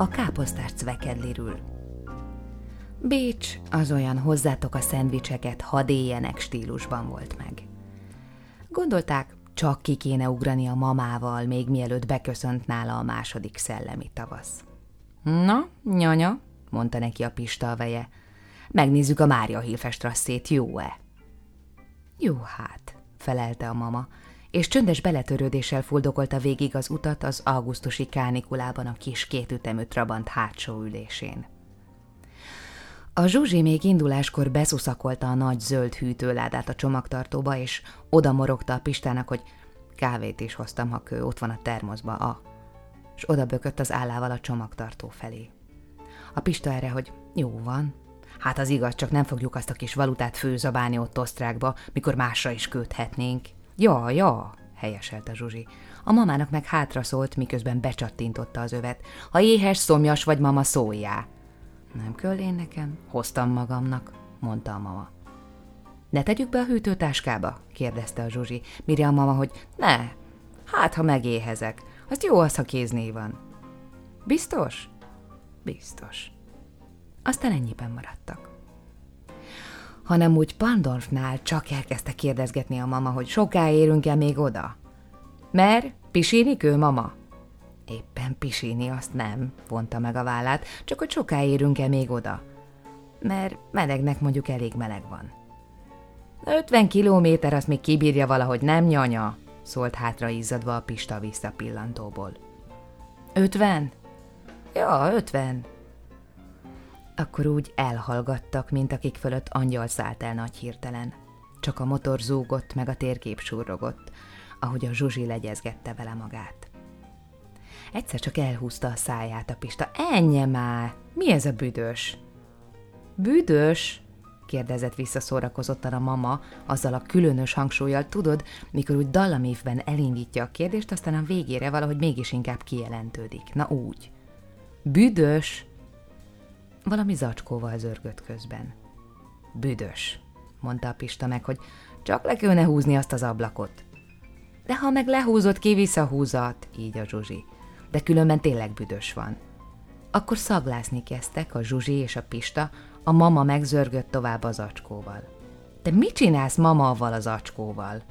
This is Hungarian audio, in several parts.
a káposztás cvekedliről. Bécs az olyan hozzátok a szendvicseket, hadd éljenek stílusban volt meg. Gondolták, csak ki kéne ugrani a mamával, még mielőtt beköszönt nála a második szellemi tavasz. Na, nyanya, mondta neki a Pista a veje, megnézzük a Mária Hilfestrasszét, jó-e? Jó hát, felelte a mama, és csöndes beletörődéssel fuldokolta végig az utat az augusztusi kánikulában a kis kétütemű Trabant hátsó ülésén. A Zsuzsi még induláskor beszuszakolta a nagy zöld hűtőládát a csomagtartóba, és oda morogta a Pistának, hogy kávét is hoztam, ha kő, ott van a termoszba, a... És oda bökött az állával a csomagtartó felé. A Pista erre, hogy jó van, hát az igaz, csak nem fogjuk azt a kis valutát főzabálni ott osztrákba, mikor másra is köthetnénk. Ja, ja, helyeselt a Zsuzsi. A mamának meg hátra szólt, miközben becsattintotta az övet. Ha éhes, szomjas vagy, mama, szóljá. Nem kell én nekem? Hoztam magamnak, mondta a mama. Ne tegyük be a hűtőtáskába? kérdezte a Zsuzsi, mire a mama, hogy ne, hát ha megéhezek, azt jó az, ha kézné van. Biztos? Biztos. Aztán ennyiben maradtak. Hanem úgy Pandorfnál csak elkezdte kérdezgetni a mama, hogy soká érünk-e még oda. Mer, pisínik ő, mama? Éppen pisíni azt nem, vonta meg a vállát, csak hogy soká érünk-e még oda. Mert melegnek mondjuk elég meleg van. Ötven kilométer azt még kibírja valahogy, nem nyanya? szólt hátra izzadva a Pista visszapillantóból. Ötven? Ja, ötven. Akkor úgy elhallgattak, mint akik fölött angyal szállt el nagy hirtelen. Csak a motor zúgott, meg a térkép surrogott, ahogy a Zsuzsi legyezgette vele magát. Egyszer csak elhúzta a száját a Pista. Ennyi már! Mi ez a büdös? Büdös? kérdezett visszaszórakozottan a mama, azzal a különös hangsúlyjal, tudod, mikor úgy dallamévben elindítja a kérdést, aztán a végére valahogy mégis inkább kijelentődik. Na úgy. Büdös! Valami zacskóval zörgött közben. Büdös, mondta a Pista meg, hogy csak le kellene húzni azt az ablakot. De ha meg lehúzott, ki visszahúzat, így a Zsuzsi de különben tényleg büdös van. Akkor szaglászni kezdtek a Zsuzsi és a Pista, a mama megzörgött tovább az acskóval. Te mit csinálsz mama avval az acskóval?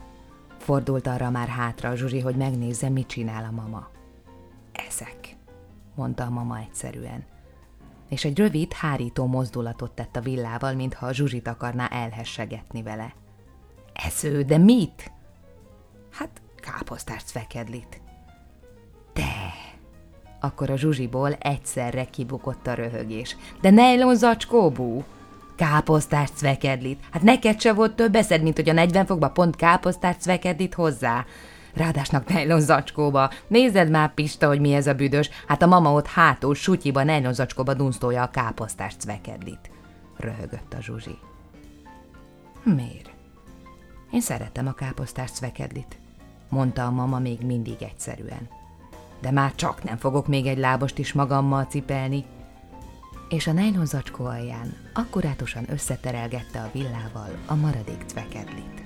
Fordult arra már hátra a Zsuzsi, hogy megnézze, mit csinál a mama. Ezek, mondta a mama egyszerűen. És egy rövid, hárító mozdulatot tett a villával, mintha a Zsuzsit akarná elhessegetni vele. Esző, de mit? Hát káposztást fekedlit. Te! Akkor a zsuzsiból egyszerre kibukott a röhögés. De nejlon zacskóbú! Káposztás cvekedlit. Hát neked se volt több eszed, mint hogy a 40 fokba pont káposztás cvekedlit hozzá. Rádásnak nejlon zacskóba. Nézed már, Pista, hogy mi ez a büdös. Hát a mama ott hátul, sutyiba, nejlon zacskóba dunsztolja a káposztás cvekedlit. Röhögött a zsuzsi. Miért? Én szeretem a káposztás cvekedlit, mondta a mama még mindig egyszerűen de már csak nem fogok még egy lábost is magammal cipelni. És a nejlon zacskó alján akkurátusan összeterelgette a villával a maradék cvekedlit.